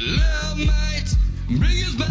Love might bring us back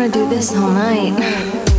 wanna do this all night.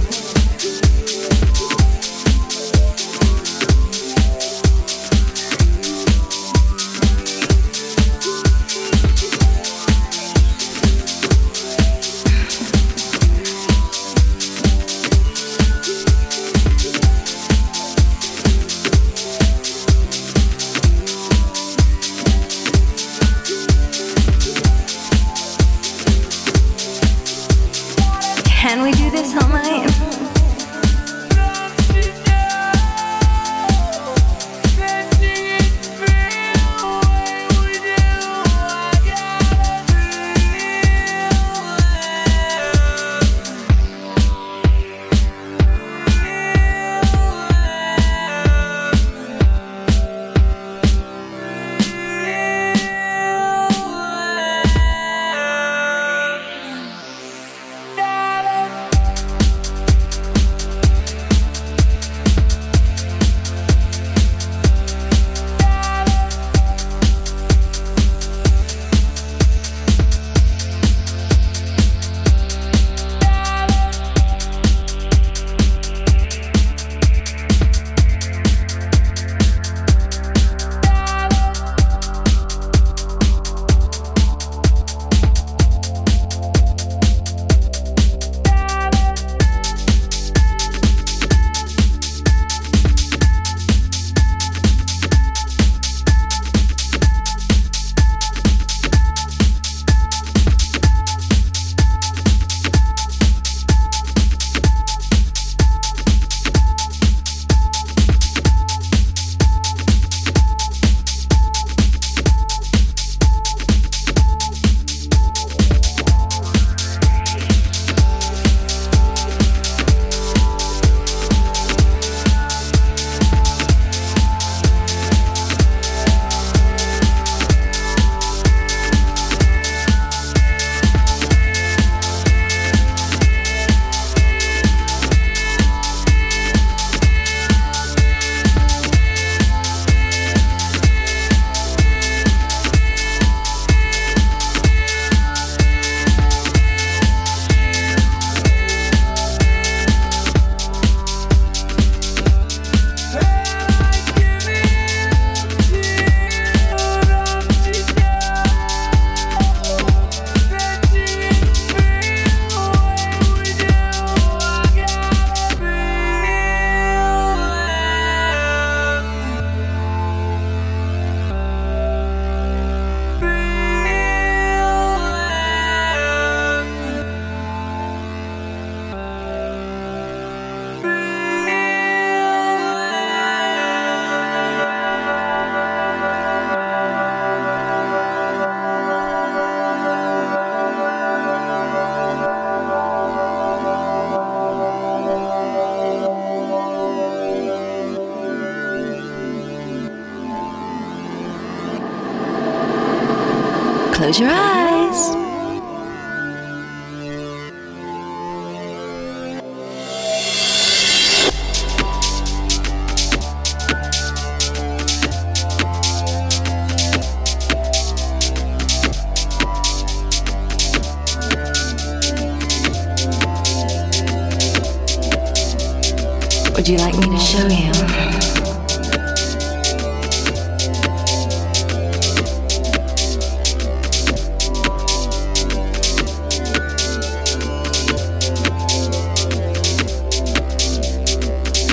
Would you like me to show you?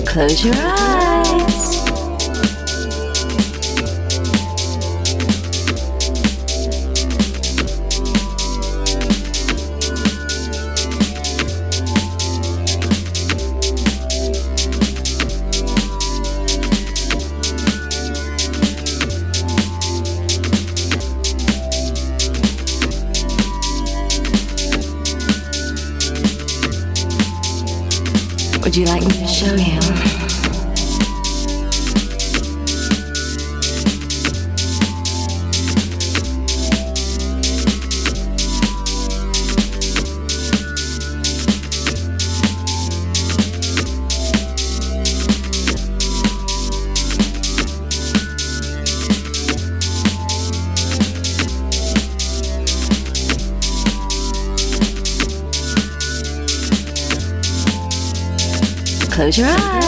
Close your eyes. Would you like me to show you? Close your eyes.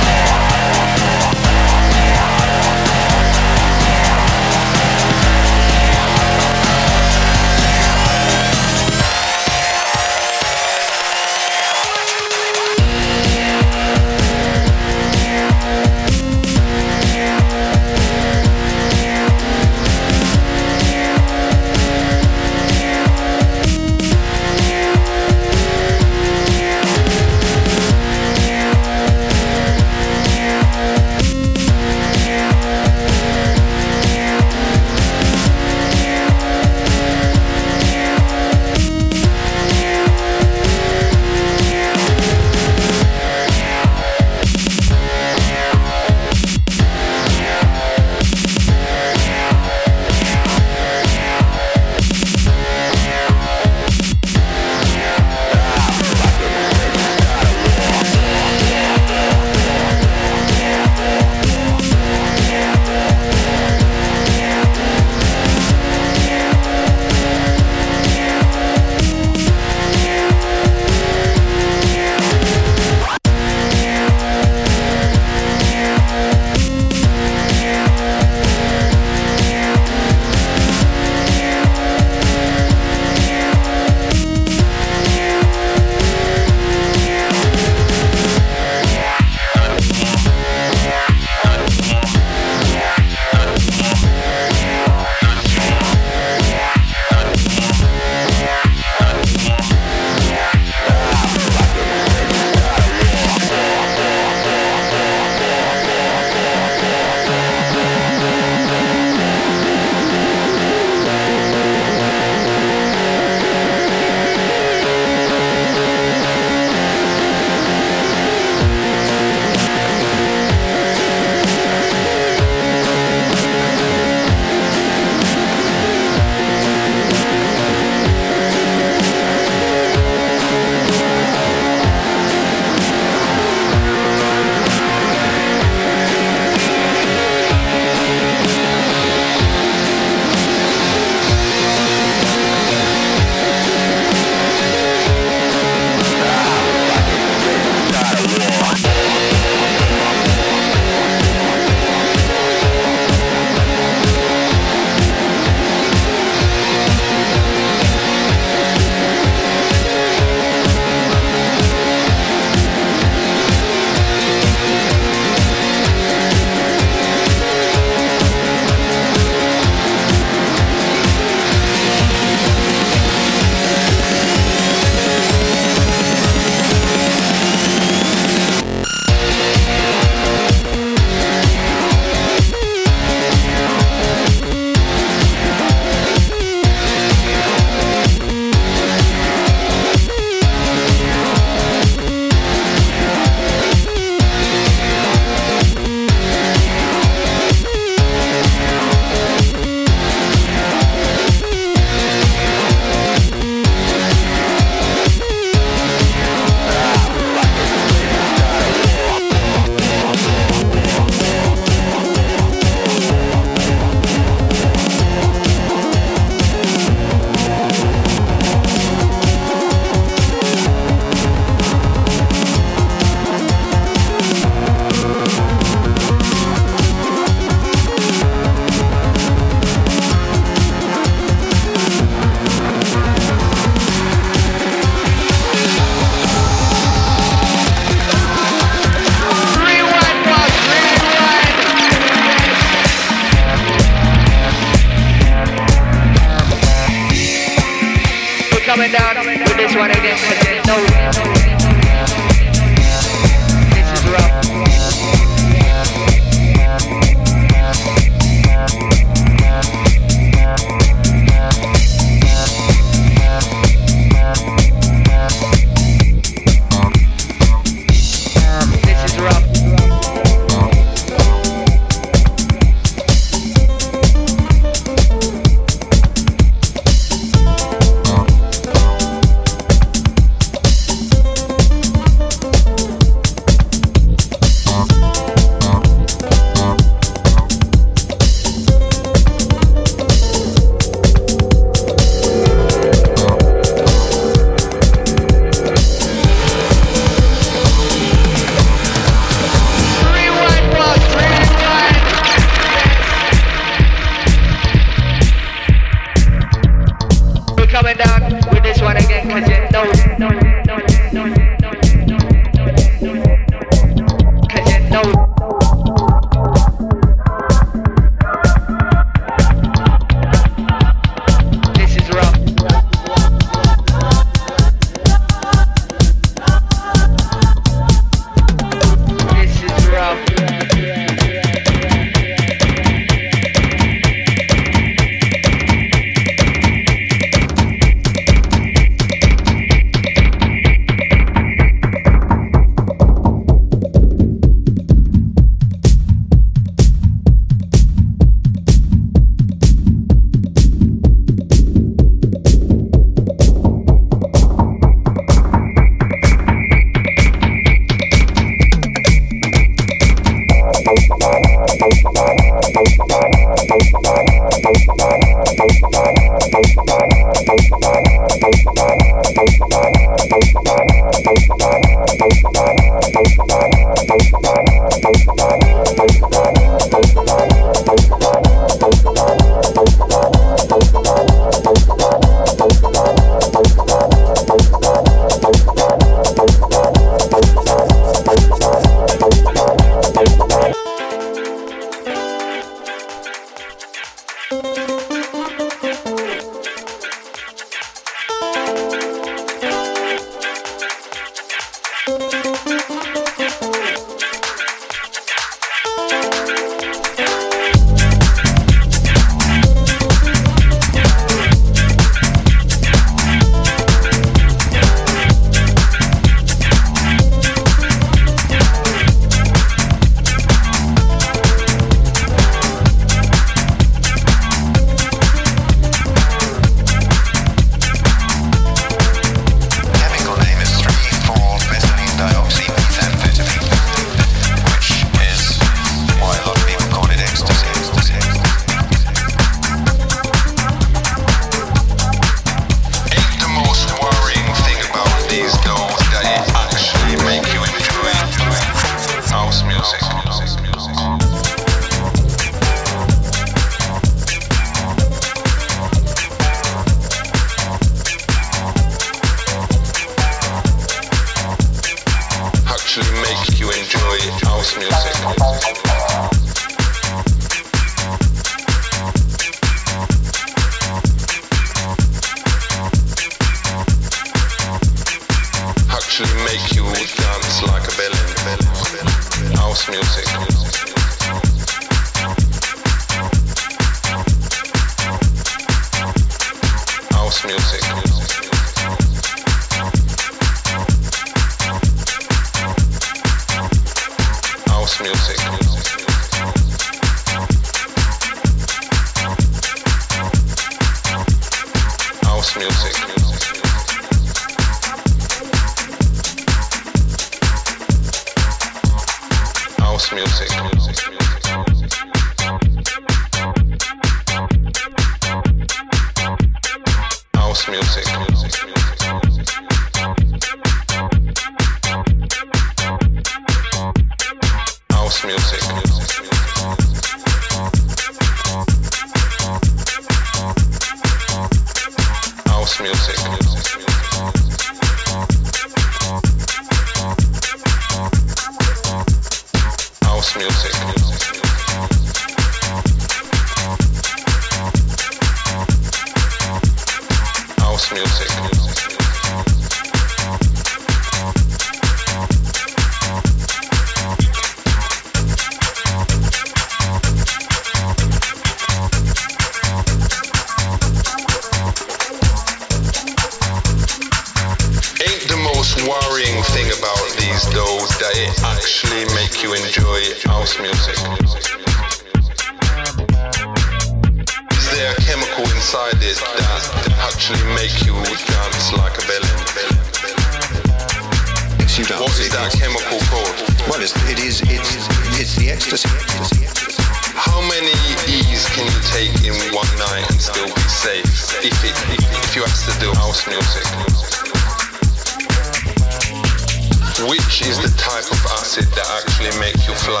Which is the type of acid that actually makes you fly.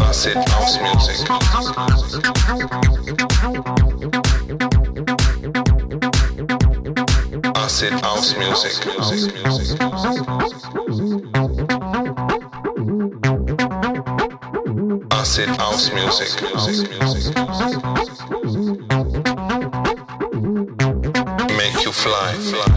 Acid house music. Acid house music. music, music, music. Acid house music. fly. fly.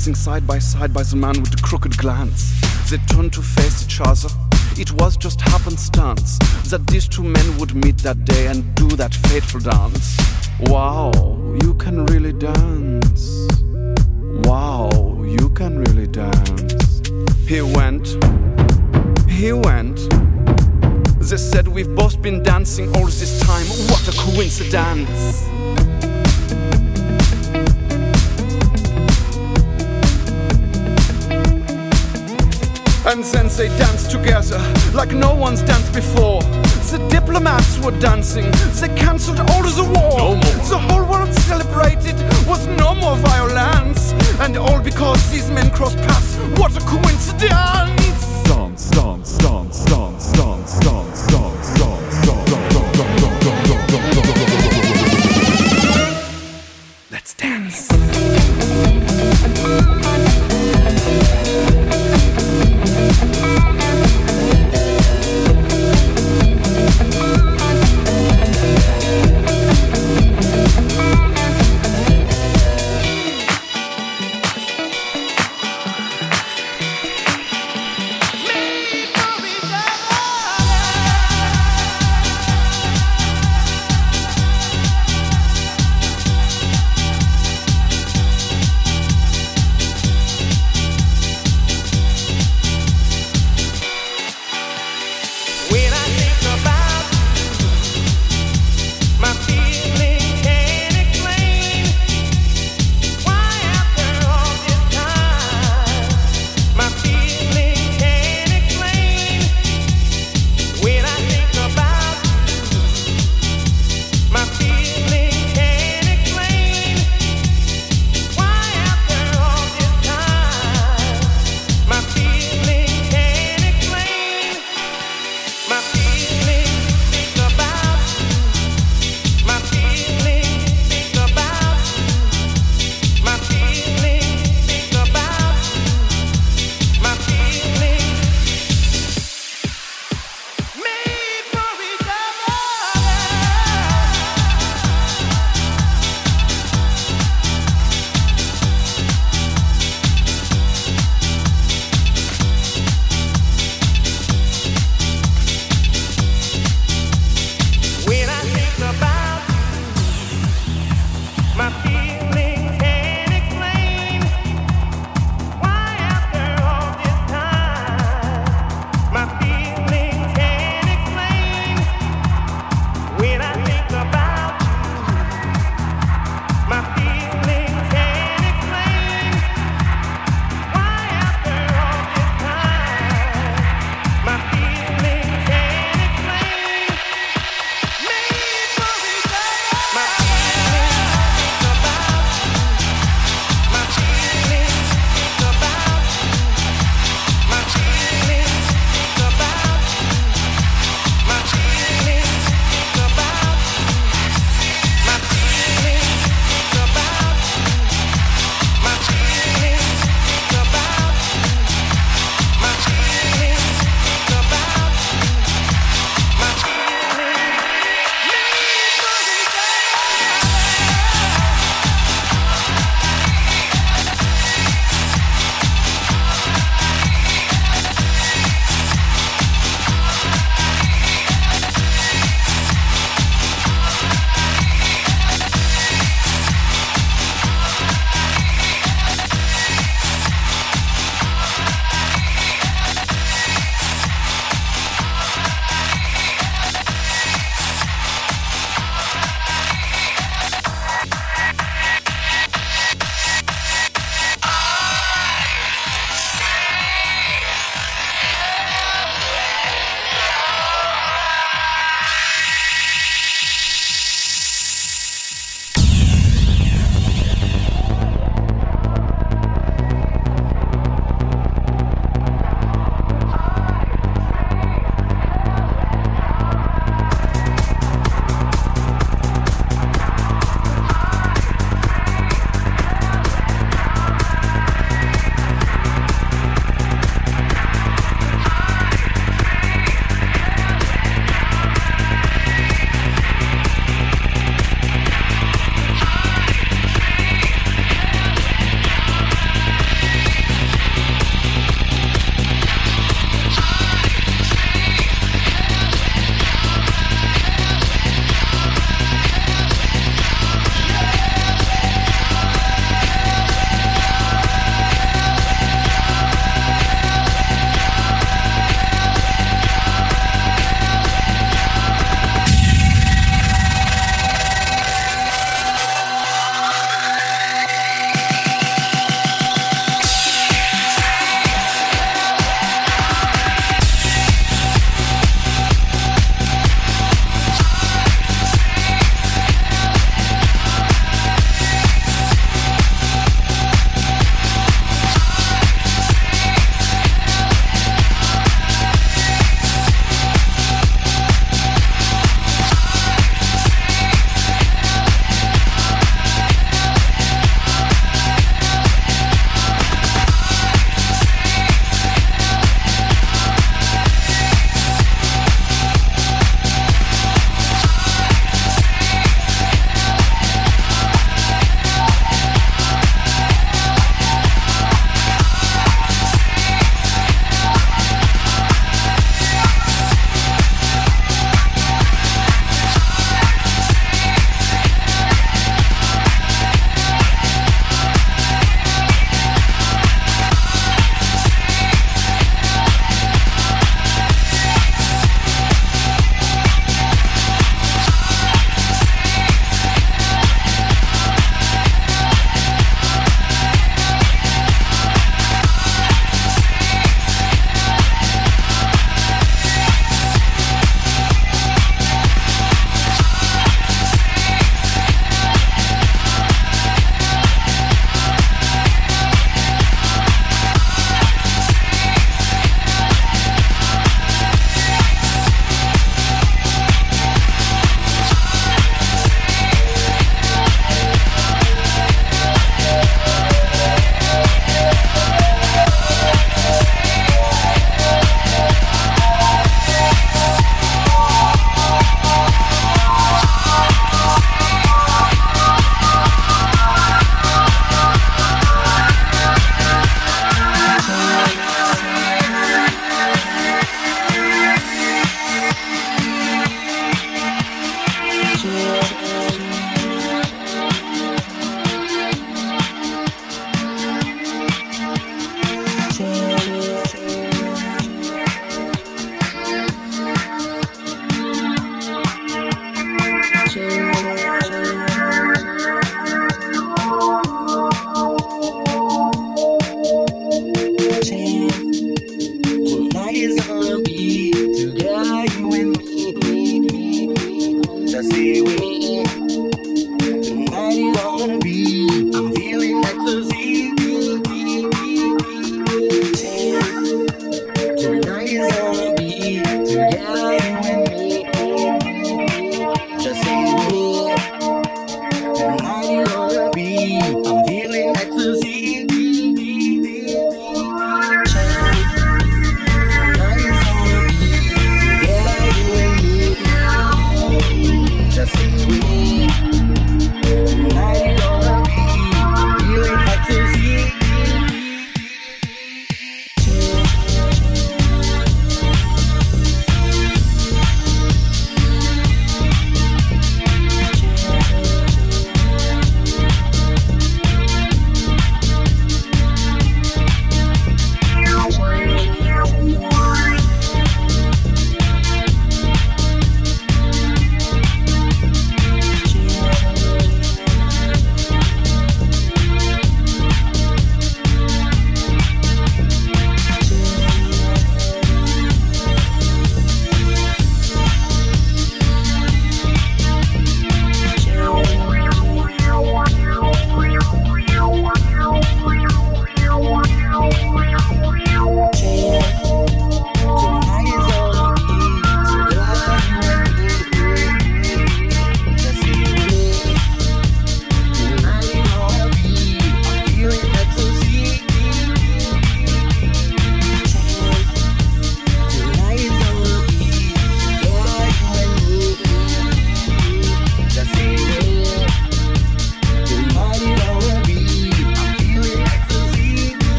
dancing side by side by the man with the crooked glance. They turned to face each other. It was just happenstance that these two men would meet that day and do that fateful dance. Wow, you can really dance. dancing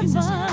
Jesus' name.